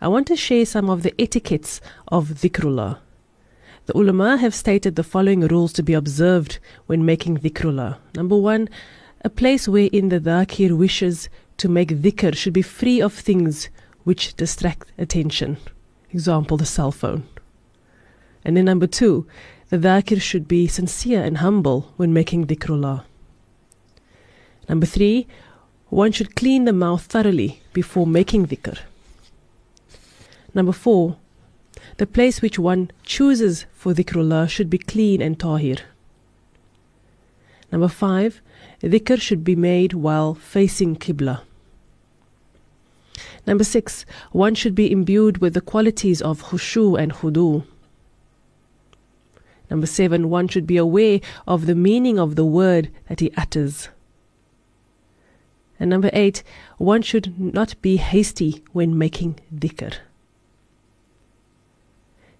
I want to share some of the etiquettes of dhikrullah. The ulama have stated the following rules to be observed when making dhikrullah. Number one, a place wherein the dhakir wishes to make dhikr should be free of things which distract attention. Example, the cell phone. And then number two, the dhakir should be sincere and humble when making dhikrullah. Number three, one should clean the mouth thoroughly before making dhikr. Number four, the place which one chooses for dhikrullah should be clean and tahir. Number five, dhikr should be made while facing Qibla. Number six, one should be imbued with the qualities of khushu and khudu. Number seven, one should be aware of the meaning of the word that he utters. And number eight, one should not be hasty when making dhikr.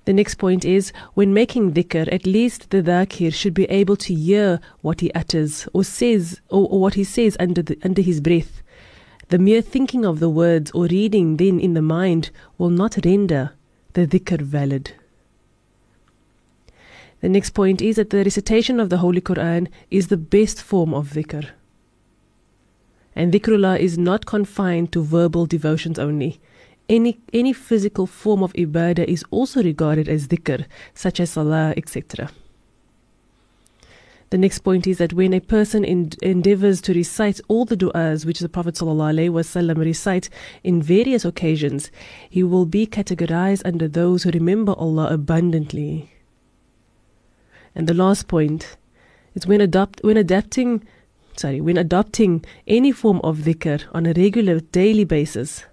The next point is when making dhikr, at least the dhakir should be able to hear what he utters or says or, or what he says under the, under his breath. The mere thinking of the words or reading then in the mind will not render the dhikr valid. The next point is that the recitation of the Holy Quran is the best form of dhikr. And dhikrullah is not confined to verbal devotions only. Any, any physical form of ibadah is also regarded as dhikr, such as salah, etc. The next point is that when a person endeavors to recite all the du'as which the Prophet ﷺ recite in various occasions, he will be categorized under those who remember Allah abundantly. And the last point is when, adopt, when adapting, sorry, when adopting any form of dhikr on a regular daily basis,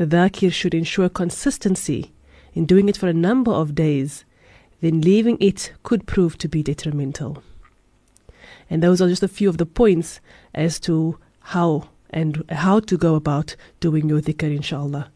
the dhakir should ensure consistency in doing it for a number of days, then leaving it could prove to be detrimental. And those are just a few of the points as to how and how to go about doing your dhikr, inshallah.